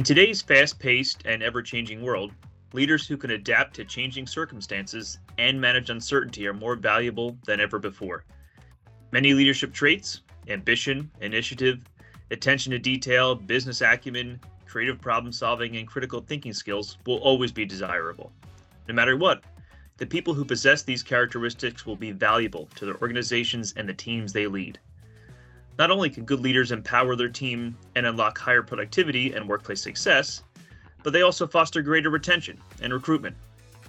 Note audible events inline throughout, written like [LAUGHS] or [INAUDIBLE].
In today's fast paced and ever changing world, leaders who can adapt to changing circumstances and manage uncertainty are more valuable than ever before. Many leadership traits ambition, initiative, attention to detail, business acumen, creative problem solving, and critical thinking skills will always be desirable. No matter what, the people who possess these characteristics will be valuable to their organizations and the teams they lead. Not only can good leaders empower their team and unlock higher productivity and workplace success, but they also foster greater retention and recruitment.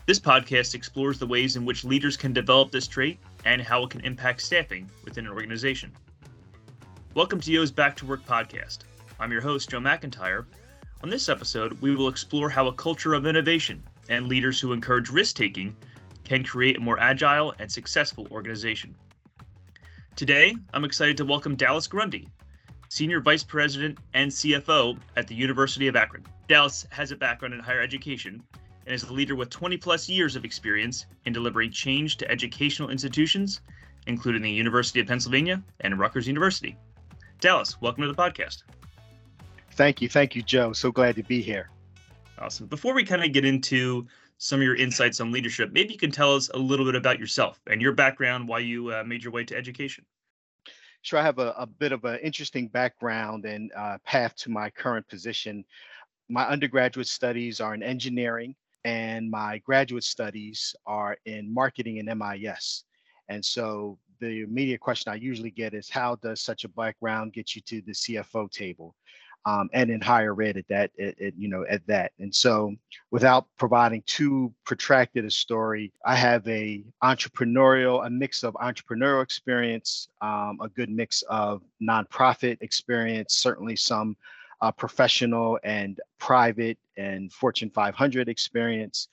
This podcast explores the ways in which leaders can develop this trait and how it can impact staffing within an organization. Welcome to Yoh's Back to Work podcast. I'm your host, Joe McIntyre. On this episode, we will explore how a culture of innovation and leaders who encourage risk taking can create a more agile and successful organization. Today, I'm excited to welcome Dallas Grundy, Senior Vice President and CFO at the University of Akron. Dallas has a background in higher education and is a leader with 20 plus years of experience in delivering change to educational institutions, including the University of Pennsylvania and Rutgers University. Dallas, welcome to the podcast. Thank you. Thank you, Joe. So glad to be here. Awesome. Before we kind of get into some of your insights on leadership. Maybe you can tell us a little bit about yourself and your background, why you uh, made your way to education. Sure, I have a, a bit of an interesting background and uh, path to my current position. My undergraduate studies are in engineering, and my graduate studies are in marketing and MIS. And so the immediate question I usually get is how does such a background get you to the CFO table? Um, and in higher ed at that, at, at, you know, at that. And so, without providing too protracted a story, I have a entrepreneurial, a mix of entrepreneurial experience, um, a good mix of nonprofit experience, certainly some uh, professional and private and Fortune 500 experience.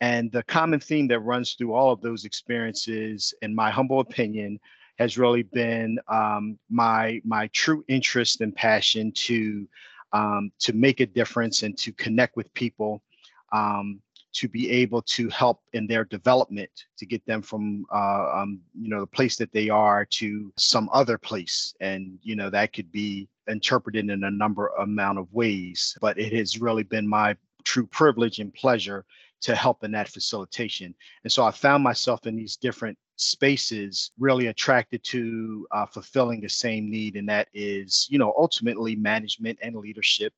And the common theme that runs through all of those experiences, in my humble opinion, has really been um, my my true interest and passion to um, to make a difference and to connect with people, um, to be able to help in their development, to get them from uh, um, you know the place that they are to some other place, and you know that could be interpreted in a number amount of ways. But it has really been my true privilege and pleasure to help in that facilitation. And so I found myself in these different spaces really attracted to uh, fulfilling the same need and that is you know ultimately management and leadership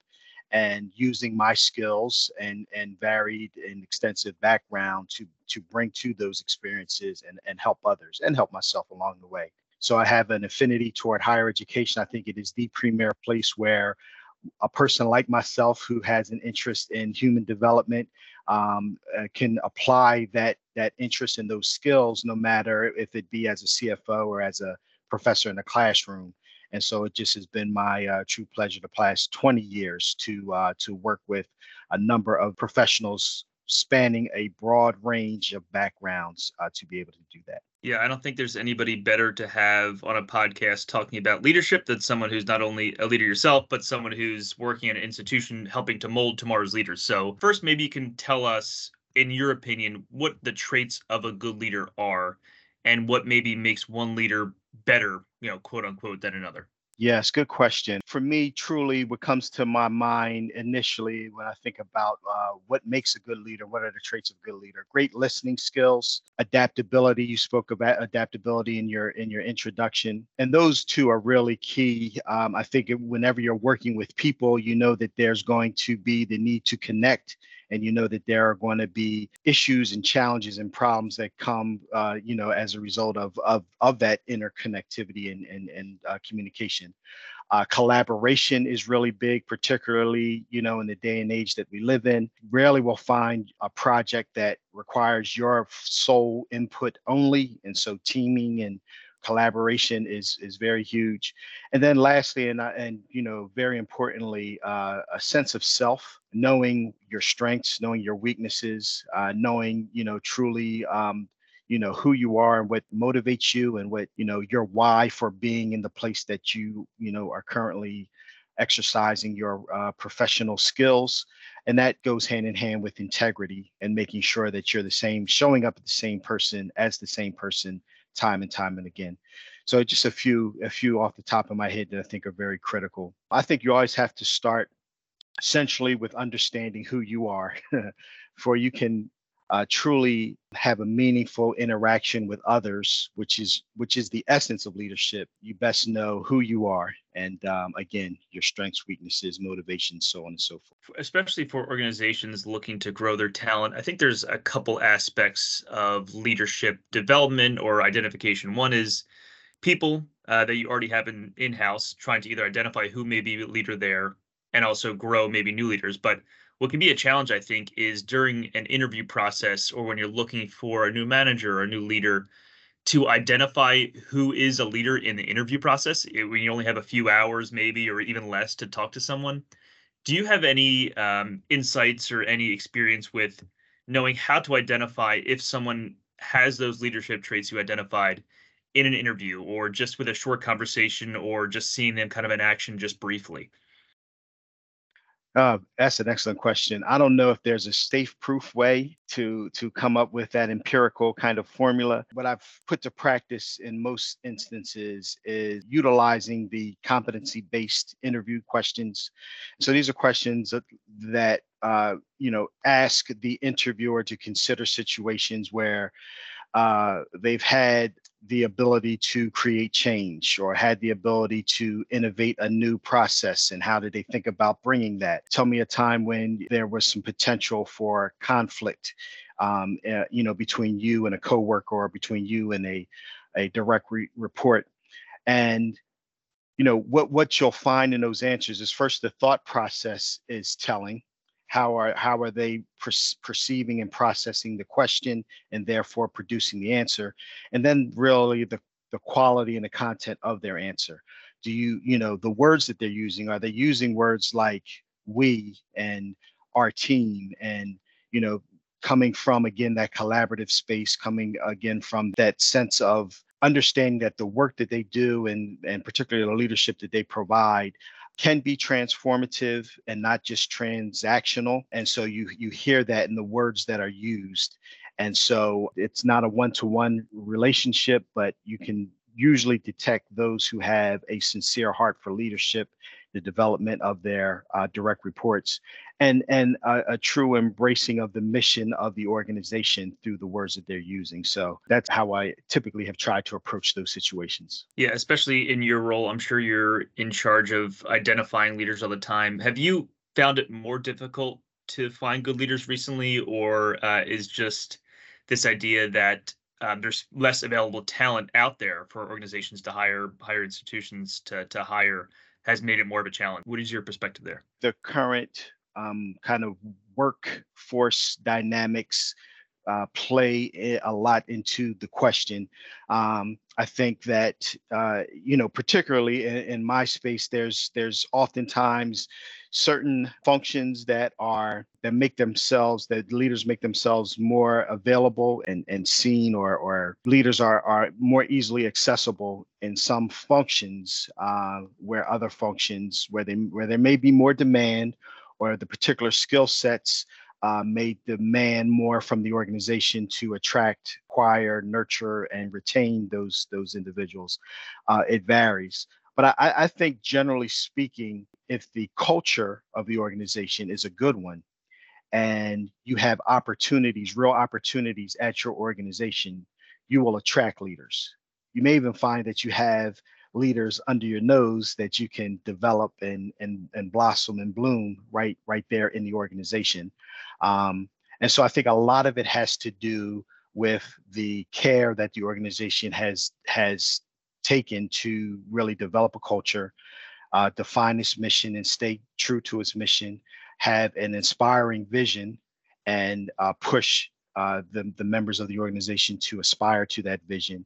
and using my skills and and varied and extensive background to to bring to those experiences and and help others and help myself along the way. So i have an affinity toward higher education. I think it is the premier place where a person like myself who has an interest in human development um, uh, can apply that that interest in those skills, no matter if it be as a CFO or as a professor in the classroom. And so it just has been my uh, true pleasure the past 20 years to uh, to work with a number of professionals spanning a broad range of backgrounds uh, to be able to do that. Yeah, I don't think there's anybody better to have on a podcast talking about leadership than someone who's not only a leader yourself, but someone who's working at an institution helping to mold tomorrow's leaders. So, first, maybe you can tell us, in your opinion, what the traits of a good leader are and what maybe makes one leader better, you know, quote unquote, than another. Yes, good question. For me, truly, what comes to my mind initially when I think about uh, what makes a good leader, what are the traits of a good leader? Great listening skills, adaptability. You spoke about adaptability in your in your introduction, and those two are really key. Um, I think whenever you're working with people, you know that there's going to be the need to connect and you know that there are going to be issues and challenges and problems that come uh, you know as a result of of, of that interconnectivity and and, and uh, communication. Uh, collaboration is really big particularly you know in the day and age that we live in. Rarely will find a project that requires your sole input only and so teaming and collaboration is is very huge. And then lastly and and you know very importantly uh, a sense of self knowing your strengths knowing your weaknesses uh, knowing you know truly um, you know who you are and what motivates you and what you know your why for being in the place that you you know are currently exercising your uh, professional skills. And that goes hand in hand with integrity and making sure that you're the same showing up the same person as the same person time and time and again. So just a few, a few off the top of my head that I think are very critical. I think you always have to start essentially with understanding who you are, [LAUGHS] for you can uh, truly have a meaningful interaction with others, which is which is the essence of leadership. You best know who you are, and um, again, your strengths, weaknesses, motivations, so on and so forth. Especially for organizations looking to grow their talent, I think there's a couple aspects of leadership development or identification. One is people uh, that you already have in in house, trying to either identify who may be a leader there, and also grow maybe new leaders, but what can be a challenge, I think, is during an interview process or when you're looking for a new manager or a new leader to identify who is a leader in the interview process eh, when you only have a few hours, maybe, or even less to talk to someone. Do you have any um, insights or any experience with knowing how to identify if someone has those leadership traits you identified in an interview or just with a short conversation or just seeing them kind of in action just briefly? Uh, that's an excellent question. I don't know if there's a safe-proof way to to come up with that empirical kind of formula. What I've put to practice in most instances is utilizing the competency-based interview questions. So these are questions that, that uh, you know ask the interviewer to consider situations where uh, they've had the ability to create change or had the ability to innovate a new process and how did they think about bringing that? Tell me a time when there was some potential for conflict um, uh, you know between you and a coworker or between you and a, a direct re- report. And you know what what you'll find in those answers is first the thought process is telling how are how are they per- perceiving and processing the question and therefore producing the answer? And then really the the quality and the content of their answer. Do you you know the words that they're using are they using words like we and our team and you know coming from again that collaborative space coming again from that sense of understanding that the work that they do and and particularly the leadership that they provide can be transformative and not just transactional. And so you you hear that in the words that are used. And so it's not a one-to-one relationship, but you can usually detect those who have a sincere heart for leadership the development of their uh, direct reports, and and a, a, true embracing of the mission of the organization through the words that they're using. So that's how I typically have tried to approach those situations. Yeah, especially in your role, I'm sure you're in charge of identifying leaders all the time. Have you found it more difficult to find good leaders recently, or uh, is just this idea that um, there's less available talent out there for organizations to hire, higher institutions to to hire has made it more of a challenge. What is your perspective there? The current um, kind of workforce dynamics uh, play a lot into the question. Um, I think that uh, you know, particularly in, in, my space, there's there's oftentimes certain functions that are that make themselves that leaders make themselves more available and, and seen or or leaders are are more easily accessible in some functions uh, where other functions where they where there may be more demand or the particular skill sets uh, may demand more from the organization to attract, acquire, nurture, and retain those those individuals. Uh, it varies, but I, I think generally speaking, if the culture of the organization is a good one, and you have opportunities, real opportunities at your organization, you will attract leaders. You may even find that you have leaders under your nose that you can develop and and and blossom and bloom right right there in the organization. Um, and so i think a lot of it has to do with the care that the organization has has taken to really develop a culture uh, define its mission and stay true to its mission have an inspiring vision and uh, push uh, the, the members of the organization to aspire to that vision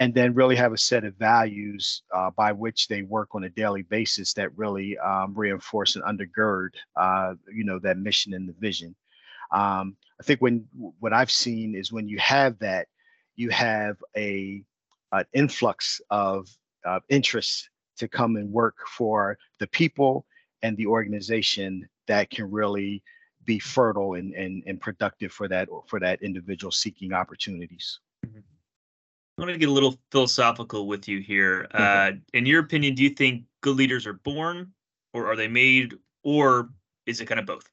and then really have a set of values uh, by which they work on a daily basis that really um, reinforce and undergird, uh, you know, that mission and the vision. Um, I think when what I've seen is when you have that, you have a an influx of uh, interest to come and work for the people and the organization that can really be fertile and, and, and productive for that for that individual seeking opportunities. Mm-hmm. I'm going to get a little philosophical with you here. Uh, in your opinion, do you think good leaders are born, or are they made, or is it kind of both?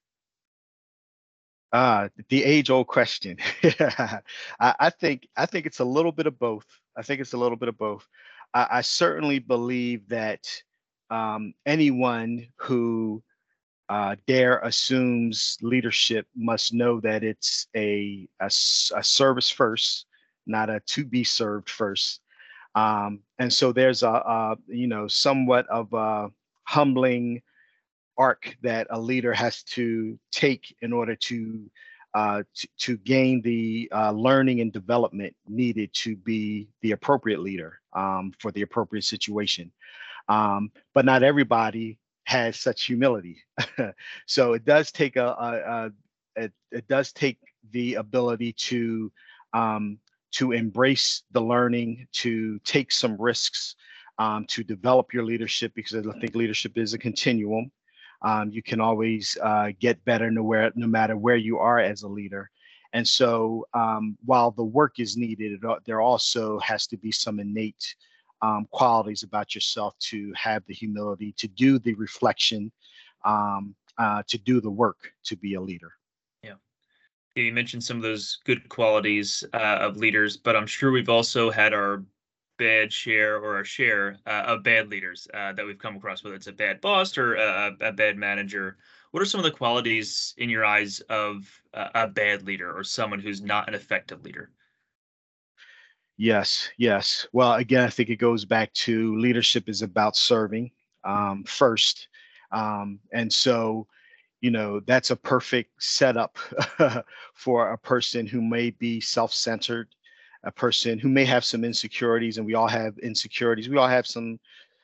Uh, the age-old question. [LAUGHS] I, I, think I think it's a little bit of both. I think it's a little bit of both. I, I certainly believe that um, anyone who uh, dare assumes leadership must know that it's a, a, a service first, not a to be served first. Um, and so there's a, a, you know somewhat of a humbling arc that a leader has to take in order to uh, to, to, gain the uh, learning and development needed to be the appropriate leader um, for the appropriate situation. Um, but not everybody has such humility. [LAUGHS] so it does take a, a, a it, it, does take the ability to um, to embrace the learning, to take some risks, um, to develop your leadership because I think leadership is a continuum. Um, you can always uh, get better no, where, no matter where you are as a leader. And so um, while the work is needed, it, there also has to be some innate um, qualities about yourself to have the humility, to do the reflection, um, uh, to do the work to be a leader. Yeah. You mentioned some of those good qualities uh, of leaders, but I'm sure we've also had our bad share or a share uh, of bad leaders uh, that we've come across, whether it's a bad boss or a, a, bad manager. What are some of the qualities in your eyes of a bad leader or someone who's not an effective leader? Yes, yes. Well, again, I think it goes back to leadership is about serving um, first. Um, and so, you know, that's a perfect setup [LAUGHS] for a person who may be self centered a person who may have some insecurities, and we all have insecurities. We all have some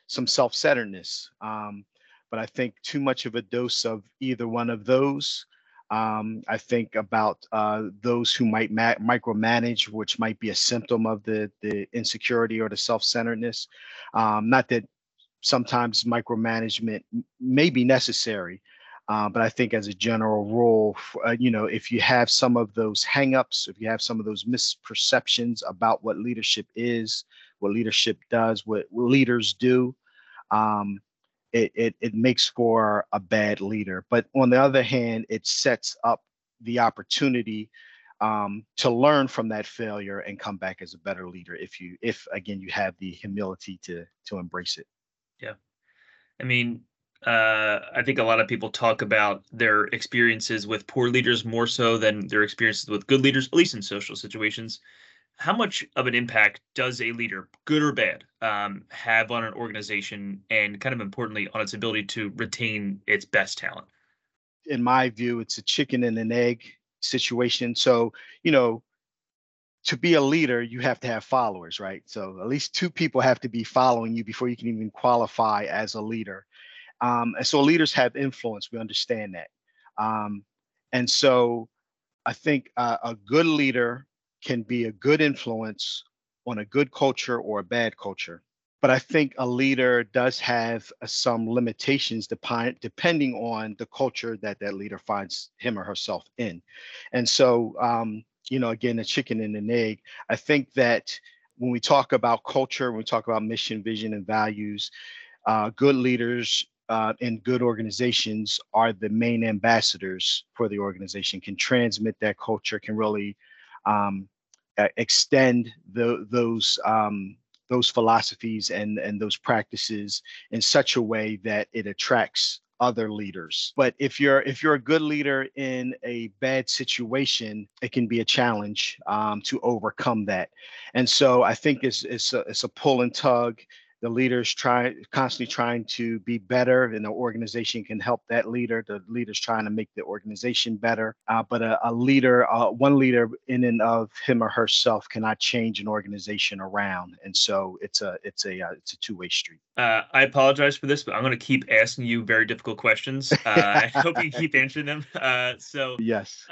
some self-centeredness. Um, but I think too much of a dose of either one of those. Um, I think about uh, those who might ma- micromanage, which might be a symptom of the the insecurity or the self-centeredness. Um, not that sometimes micromanagement may be necessary, uh, but I think as a general rule, uh, you know, if you have some of those hangups, if you have some of those misperceptions about what leadership is, what leadership does, what leaders do, um, it, it, it makes for a bad leader. But on the other hand, it sets up the opportunity um, to learn from that failure and come back as a better leader if you if again you have the humility to to embrace it yeah i mean uh, I think a lot of people talk about their experiences with poor leaders more so than their experiences with good leaders, at least in social situations. How much of an impact does a leader, good or bad, um, have on an organization and, kind of importantly, on its ability to retain its best talent? In my view, it's a chicken and an egg situation. So, you know, to be a leader, you have to have followers, right? So at least two people have to be following you before you can even qualify as a leader. Um, and so leaders have influence. We understand that. Um, and so I think uh, a good leader can be a good influence on a good culture or a bad culture. But I think a leader does have uh, some limitations dep- depending on the culture that that leader finds him or herself in. And so, um, you know, again, the chicken and an egg. I think that when we talk about culture, when we talk about mission, vision, and values, uh, good leaders uh, and good organizations are the main ambassadors for the organization, can transmit that culture, can really um, extend the, those um, those philosophies and and those practices in such a way that it attracts other leaders. But if you're if you're a good leader in a bad situation, it can be a challenge um, to overcome that. And so I think it's it's a, it's a pull and tug the leaders try constantly trying to be better and the organization can help that leader the leaders trying to make the organization better. Uh, but a, a leader uh, one leader in and of him or herself cannot change an organization around. And so it's a it's a uh, it's a two-way street. Uh, i apologize for this but i'm going to keep asking you very difficult questions. Uh, i hope you [LAUGHS] keep answering them. Uh, so yes.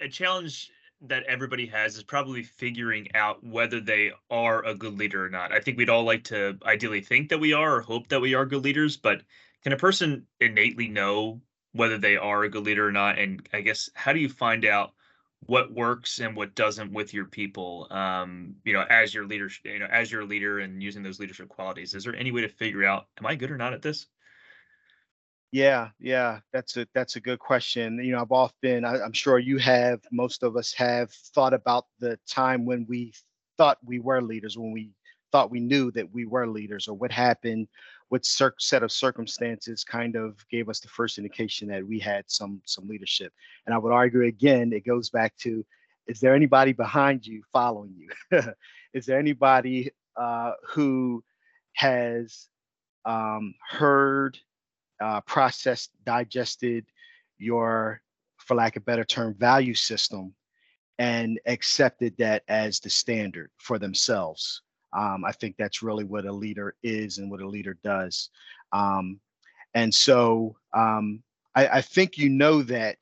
a challenge that everybody has is probably figuring out whether they are a good leader or not. I think we'd all like to ideally think that we are or hope that we are good leaders, but can a person innately know whether they are a good leader or not? And I guess how do you find out what works and what doesn't with your people? Um, you know, as your leader, you know, as your leader and using those leadership qualities, is there any way to figure out am I good or not at this? Yeah, yeah, that's a that's a good question. You know, I've often, I, I'm sure you have, most of us have thought about the time when we thought we were leaders, when we thought we knew that we were leaders, or what happened, what cir- set of circumstances kind of gave us the first indication that we had some some leadership. And I would argue again, it goes back to, is there anybody behind you following you? [LAUGHS] is there anybody uh, who has um, heard uh, processed, digested your, for lack of a better term, value system and accepted that as the standard for themselves. Um, I think that's really what a leader is and what a leader does. Um, and so um, I, I, think you know that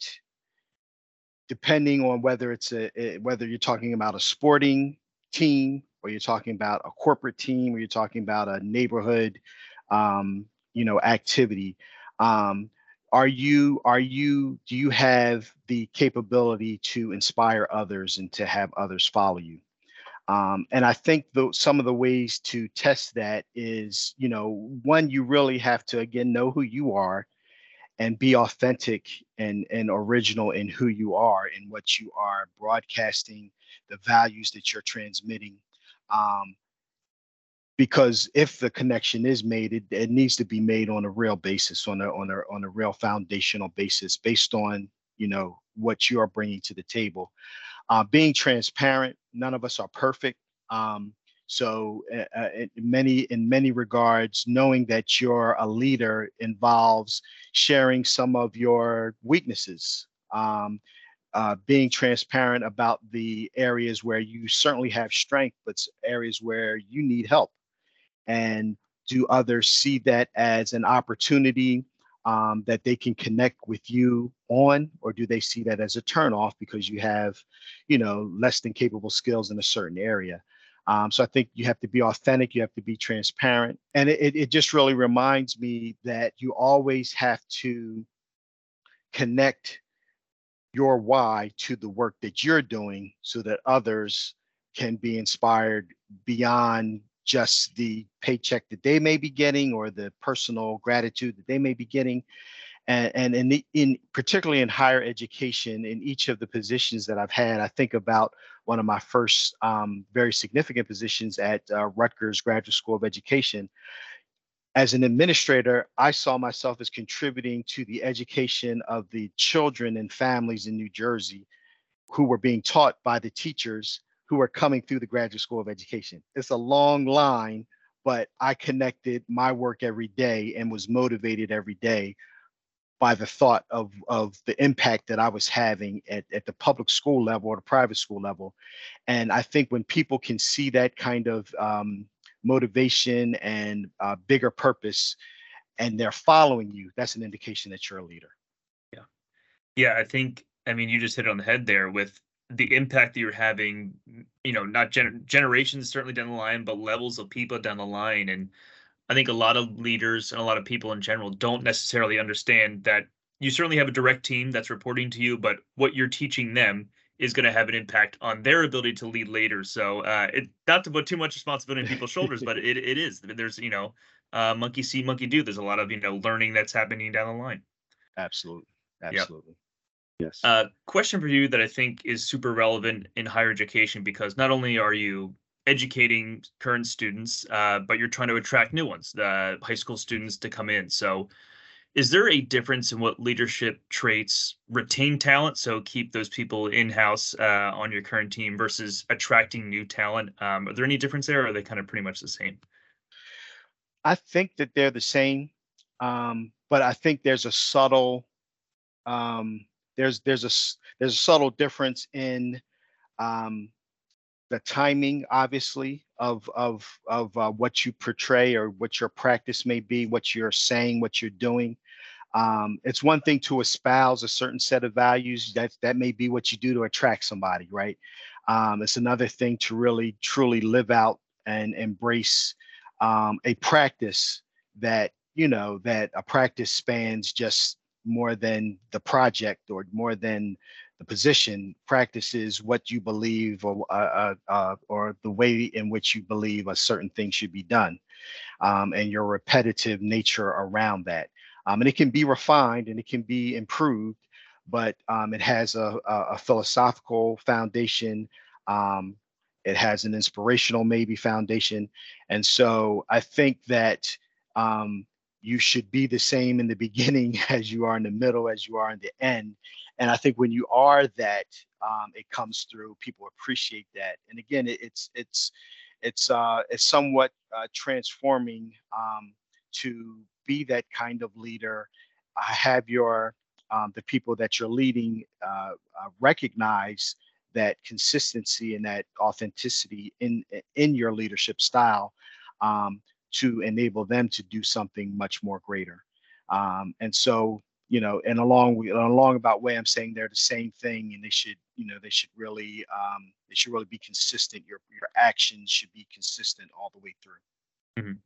depending on whether it's a, a, whether you're talking about a sporting team or you're talking about a corporate team or you're talking about a neighborhood um, you know activity um, are you are you do you have the capability to inspire others and to have others follow you? Um, and i think the, some of the ways to test that is you know one you really have to again know who you are and be authentic and, and original in who you are and what you are broadcasting the values that you're transmitting. Um, because if the connection is made, it, it needs to be made on a real basis, on a on a on a real foundational basis, based on you know what you are bringing to the table. Uh, being transparent, none of us are perfect. Um, so, uh, uh in many in many regards, knowing that you're a leader involves sharing some of your weaknesses. Um, uh, being transparent about the areas where you certainly have strength, but areas where you need help and do others see that as an opportunity um, that they can connect with you on or do they see that as a turnoff because you have you know less than capable skills in a certain area? Um, so i think you have to be authentic you have to be transparent and it, it just really reminds me that you always have to connect your why to the work that you're doing so that others can be inspired beyond just the paycheck that they may be getting or the personal gratitude that they may be getting. And, and in, the, in particularly in higher education, in each of the positions that I've had, I think about one of my first um, very significant positions at uh, Rutgers Graduate School of Education. As an administrator, I saw myself as contributing to the education of the children and families in New Jersey who were being taught by the teachers who are coming through the graduate school of education. It's a long line, but I connected my work every day and was motivated every day by the thought of, of the impact that I was having at, at the public school level or the private school level. And I think when people can see that kind of um, motivation and uh, bigger purpose and they're following you, that's an indication that you're a leader. Yeah. Yeah. I think, I mean, you just hit on the head there with the impact that you're having, you know, not gen- generations certainly down the line, but levels of people down the line. And I think a lot of leaders and a lot of people in general don't necessarily understand that you certainly have a direct team that's reporting to you, but what you're teaching them is going to have an impact on their ability to lead later. So, uh, it not to put too much responsibility on people's shoulders, but it it is. There's you know, uh, monkey see, monkey do. There's a lot of you know learning that's happening down the line. Absolutely, absolutely. Yep. Yes. Uh, question for you that I think is super relevant in higher education because not only are you educating current students, uh, but you're trying to attract new ones, uh, high school students to come in. So, is there a difference in what leadership traits retain talent, so keep those people in house uh, on your current team versus attracting new talent? Um, are there any difference there, or are they kind of pretty much the same? I think that they're the same, um, but I think there's a subtle um, there's there's a there's a subtle difference in um, the timing, obviously, of of of uh, what you portray or what your practice may be, what you're saying, what you're doing. Um, it's one thing to espouse a certain set of values. That that may be what you do to attract somebody, right? Um, it's another thing to really truly live out and embrace um, a practice that you know that a practice spans just more than the project or more than the position practices what you believe or uh, uh, uh, or the way in which you believe a certain thing should be done um, and your repetitive nature around that Um, and it can be refined and it can be improved, but um, it has a, a, philosophical foundation. Um, it has an inspirational maybe foundation. And so I think that um, you should be the same in the [LAUGHS] beginning as you are in the middle, as you are in the end. And I think when you are that, um, it comes through. People appreciate that. And again, it, it's it's it's uh, it's somewhat uh, transforming um, to be that kind of leader. I have your um, the people that you're leading uh, uh, recognize that consistency and that authenticity in in your leadership style um, to enable them to do something much more greater. Um, and so you know, and along along about way, I'm saying they're the same thing, and they should, you know, they should really, um, they should really be consistent. Your your actions should be consistent all the way through. Mm-hmm.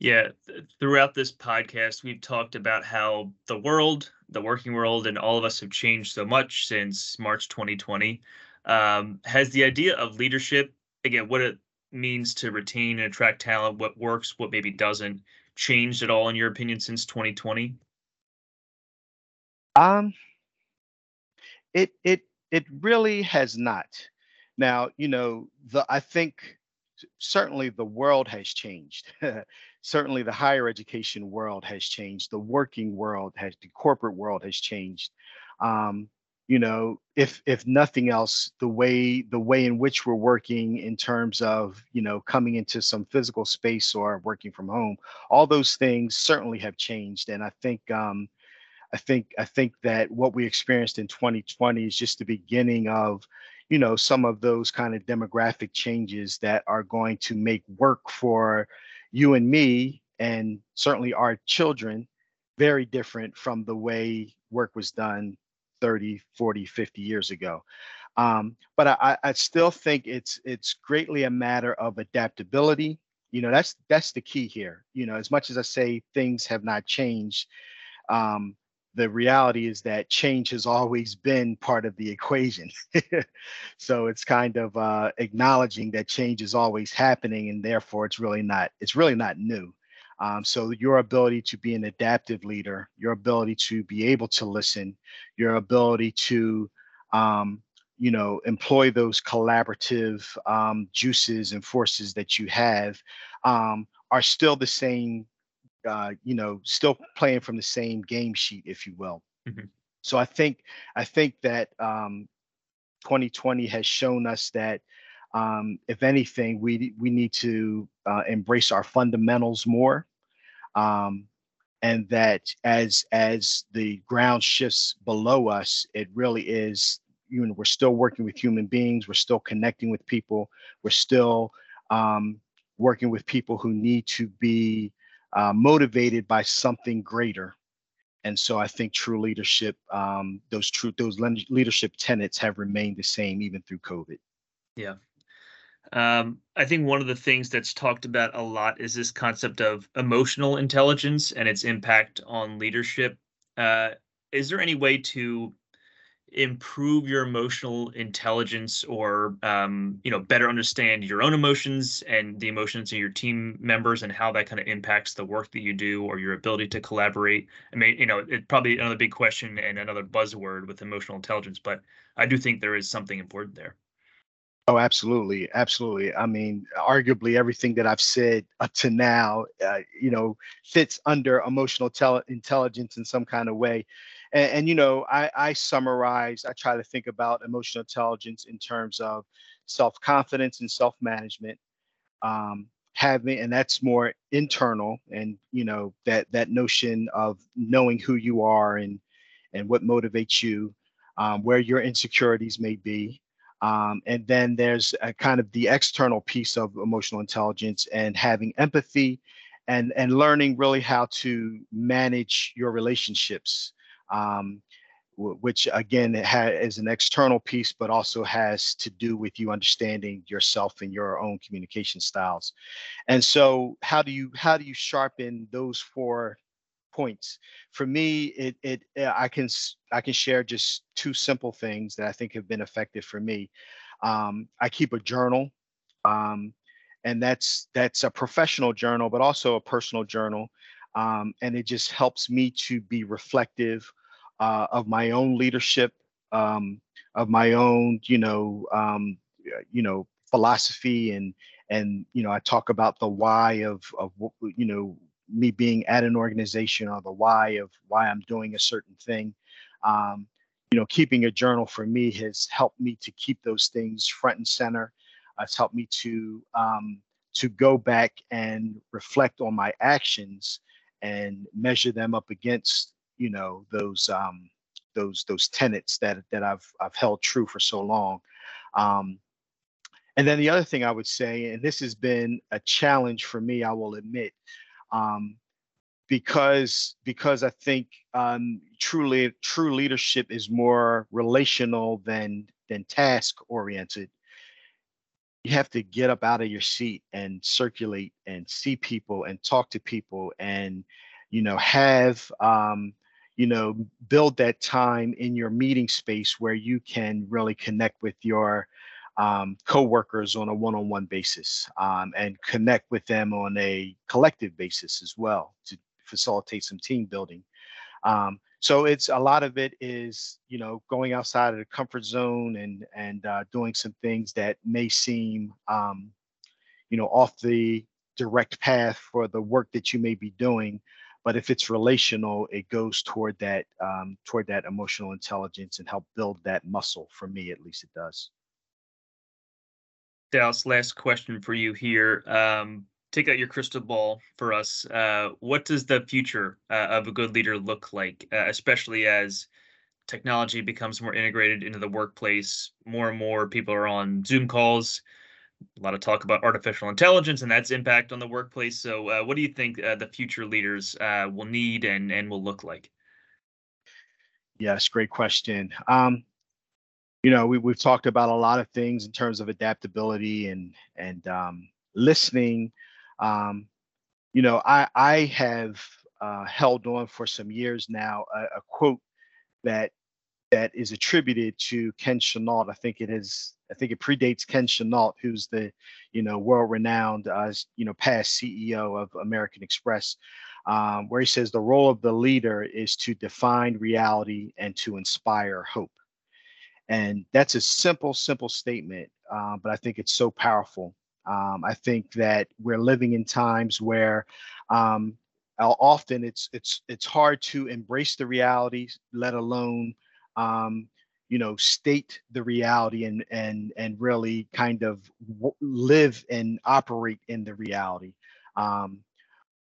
Yeah, th- throughout this podcast, we've talked about how the world, the working world, and all of us have changed so much since March 2020. Um, has the idea of leadership, again, what it means to retain and attract talent, what works, what maybe doesn't, changed at all in your opinion since 2020? Um, it it it really has not. Now, you know, the I think certainly the world has changed. [LAUGHS] certainly the higher education world has changed. The working world has the corporate world has changed. Um, you know, if if nothing else, the way the way in which we're working in terms of you know coming into some physical space or working from home, all those things certainly have changed. And I think um, I think I think that what we experienced in 2020 is just the beginning of, you know, some of those kind of demographic changes that are going to make work for you and me and certainly our children very different from the way work was done 30, 40, 50 years ago. Um, but I, I still think it's it's greatly a matter of adaptability. You know, that's that's the key here. You know, as much as I say things have not changed, um, the reality is that change has always been part of the equation. [LAUGHS] so it's kind of uh, acknowledging that change is always happening, and therefore it's really not it's really not new. Um, so your ability to be an adaptive leader, your ability to be able to listen, your ability to um, you know employ those collaborative um, juices and forces that you have um, are still the same uh, you know, still playing from the same game sheet, if you will. Mm-hmm. So I think I think that um, 2020 has shown us that um, if anything, we we need to uh, embrace our fundamentals more, um, and that as as the ground shifts below us, it really is. You know, we're still working with human beings. We're still connecting with people. We're still um, working with people who need to be uh, motivated by something greater. And so I think true leadership, um, those true those leadership tenets have remained the same even through COVID. Yeah. Um, I think one of the things that's talked about a lot is this concept of emotional intelligence and its impact on leadership. Uh, is there any way to improve your emotional intelligence or um, you know better understand your own emotions and the emotions of your team members and how that kind of impacts the work that you do or your ability to collaborate i mean you know it's probably another big question and another buzzword with emotional intelligence but i do think there is something important there Oh, absolutely, absolutely. I mean, arguably everything that I've said up to now, uh, you know, fits under emotional tel- intelligence in some kind of way. And, and you know, I, I summarize, I try to think about emotional intelligence in terms of self confidence and self management. Um, having and that's more internal and you know that that notion of knowing who you are and and what motivates you um, where your insecurities may be um, and then there's kind of the external piece of emotional intelligence and having empathy and and learning really how to manage your relationships um, which again is an external piece, but also has to do with you understanding yourself and your own communication styles. And so, how do you how do you sharpen those four points? For me, it it I can I can share just two simple things that I think have been effective for me. Um, I keep a journal, um, and that's that's a professional journal, but also a personal journal. Um, and it just helps me to be reflective uh, of my own leadership, um, of my own, you know, um, you know, philosophy and and you know I talk about the why of of you know me being at an organization or the why of why I'm doing a certain thing. Um, you know, keeping a journal for me has helped me to keep those things front and center. It's helped me to um, to go back and reflect on my actions and measure them up against you know those um, those those tenets that that I've I've held true for so long. Um, and then the other thing I would say, and this has been a challenge for me, I will admit, um, because because I think um, truly true leadership is more relational than than task oriented. You have to get up out of your seat and circulate and see people and talk to people and you know have um, you know build that time in your meeting space where you can really connect with your um, co-workers on a one-on-one basis um, and connect with them on a collective basis as well to facilitate some team building. Um, so it's a lot of it is you know going outside of the comfort zone and and uh, doing some things that may seem um, you know off the direct path for the work that you may be doing but if it's relational it goes toward that um, toward that emotional intelligence and help build that muscle for me at least it does Dallas, last question for you here. Um, take out your crystal ball for us. Uh, what does the future uh, of a good leader look like, uh, especially as technology becomes more integrated into the workplace? More and more people are on Zoom calls. A lot of talk about artificial intelligence and that's impact on the workplace. So, uh, what do you think uh, the future leaders uh, will need and and will look like? Yes, great question. Um, you know, we, we've talked about a lot of things in terms of adaptability and and um, listening. Um, you know, I I have uh, held on for some years now a, a, quote that that is attributed to Ken Chenault. I think it is. I think it predates Ken Chenault, who's the you know world-renowned uh, you know past CEO of American Express. Um, where he says the role of the leader is to define reality and to inspire hope. And that's a simple, simple statement, uh, but I think it's so powerful. Um, I think that we're living in times where um, often it's it's it's hard to embrace the reality, let alone um, you know state the reality and and and really kind of w- live and operate in the reality. Um,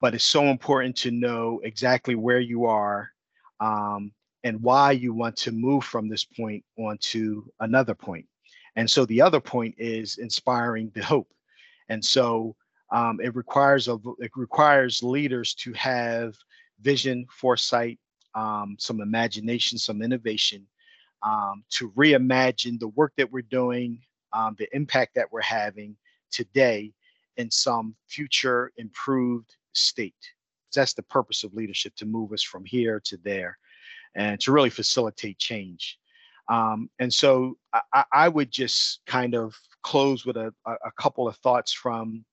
but it's so important to know exactly where you are um, and why you want to move from this point onto another point. And so the other point is inspiring the hope. And so um, it requires a, it requires leaders to have vision, foresight, um, some imagination, some innovation, um, to reimagine the work that we're doing, um, the impact that we're having today in some future improved state. That's the purpose of leadership to move us from here to there and to really facilitate change. Um, and so I, I, would just kind of close with a, a couple of thoughts from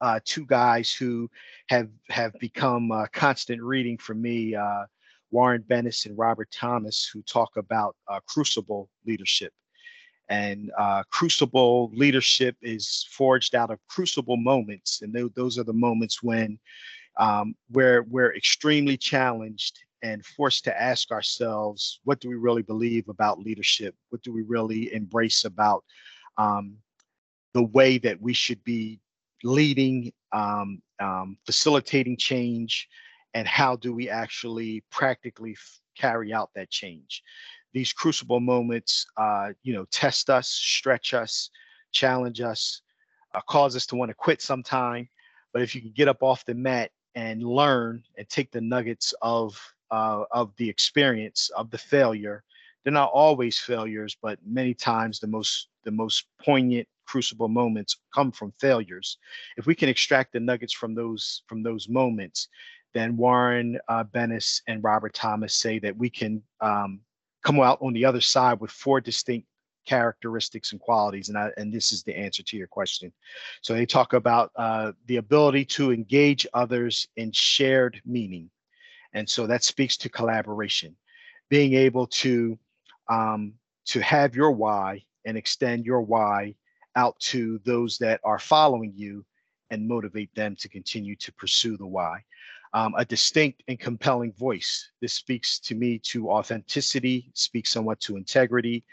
uh, two guys who have have become uh, constant reading for me, uh, Warren Bennis and Robert Thomas, who talk about uh, crucible leadership. And uh, crucible leadership is forged out of crucible moments, and th- those are the moments when um, where we're extremely challenged and forced to ask ourselves what do we really believe about leadership? What do we really embrace about um, the way that we should be leading um, um, facilitating change? And how do we actually practically f- carry out that change? These crucible moments uh, you know test us stretch us challenge us uh, cause us to want to quit sometime. But if you can get up off the mat and learn and take the nuggets of uh, of the experience of the failure. They're not always failures, but many times the most the most poignant crucible moments come from failures. If we can extract the nuggets from those from those moments, then Warren uh, Bennis and Robert Thomas say that we can um, come out on the other side with four distinct characteristics and qualities, and I, and this is the answer to your question. So they talk about uh, the ability to engage others in shared meaning, and so that speaks to collaboration, being able to um, to have your why and extend your why out to those that are following you and motivate them to continue to pursue the why. Um, a distinct and compelling voice. This speaks to me to authenticity, speaks somewhat to integrity.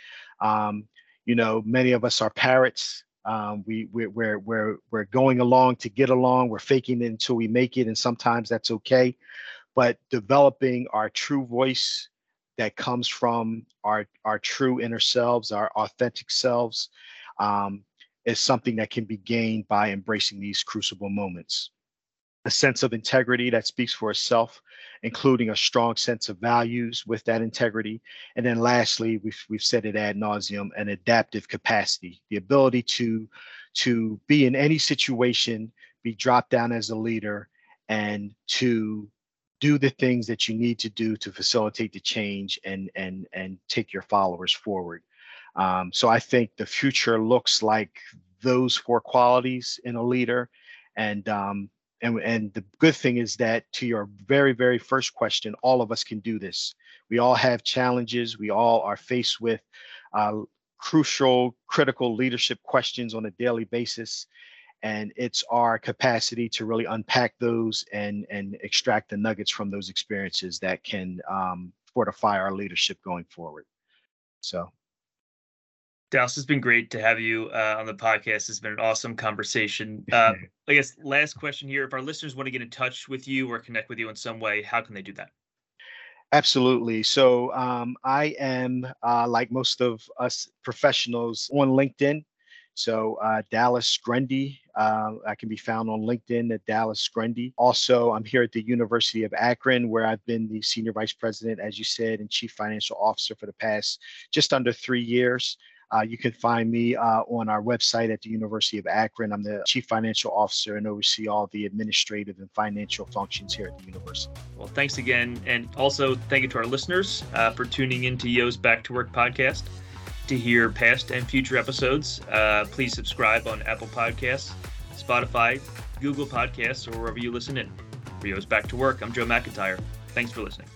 Um, you know, many of us are parrots. Um, we we're, we're we're we're going along to get along. We're faking it until we make it, and sometimes that's okay. But developing our true voice that comes from our our true inner selves, our authentic selves, um, is something that can be gained by embracing these crucible moments. A sense of integrity that speaks for itself, including a strong sense of values with that integrity. And then lastly, we've, we've said it ad nauseum, an adaptive capacity, the ability to, to be in any situation, be dropped down as a leader, and to do the things that you need to do to facilitate the change and and and take your followers forward. Um, so I think the future looks like those four qualities in a leader. And um, and and the good thing is that to your very very first question, all of us can do this. We all have challenges. We all are faced with uh, crucial, critical leadership questions on a daily basis. And it's our capacity to really unpack those and and extract the nuggets from those experiences that can um, fortify our leadership going forward. So Dallas, it's been great to have you uh, on the podcast. It's been an awesome conversation. [LAUGHS] Uh, I guess last question here: If our listeners want to get in touch with you or connect with you in some way, how can they do that? Absolutely. So um, I am, uh, like most of us professionals, on LinkedIn. So uh, Dallas Grundy, uh, I can be found on LinkedIn at Dallas Grundy. Also, I'm here at the University of Akron, where I've been the senior vice president, as you said, and chief financial officer for the past just under three years. Uh, you can find me uh, on our website at the University of Akron. I'm the Chief Financial Officer and oversee all the administrative and financial functions here at the university. Well, thanks again. And also, thank you to our listeners uh, for tuning in to Yoh's Back to Work podcast. To hear past and future episodes, uh, please subscribe on Apple Podcasts, Spotify, Google Podcasts, or wherever you listen in. Rio's Back to Work, I'm Joe McIntyre. Thanks for listening.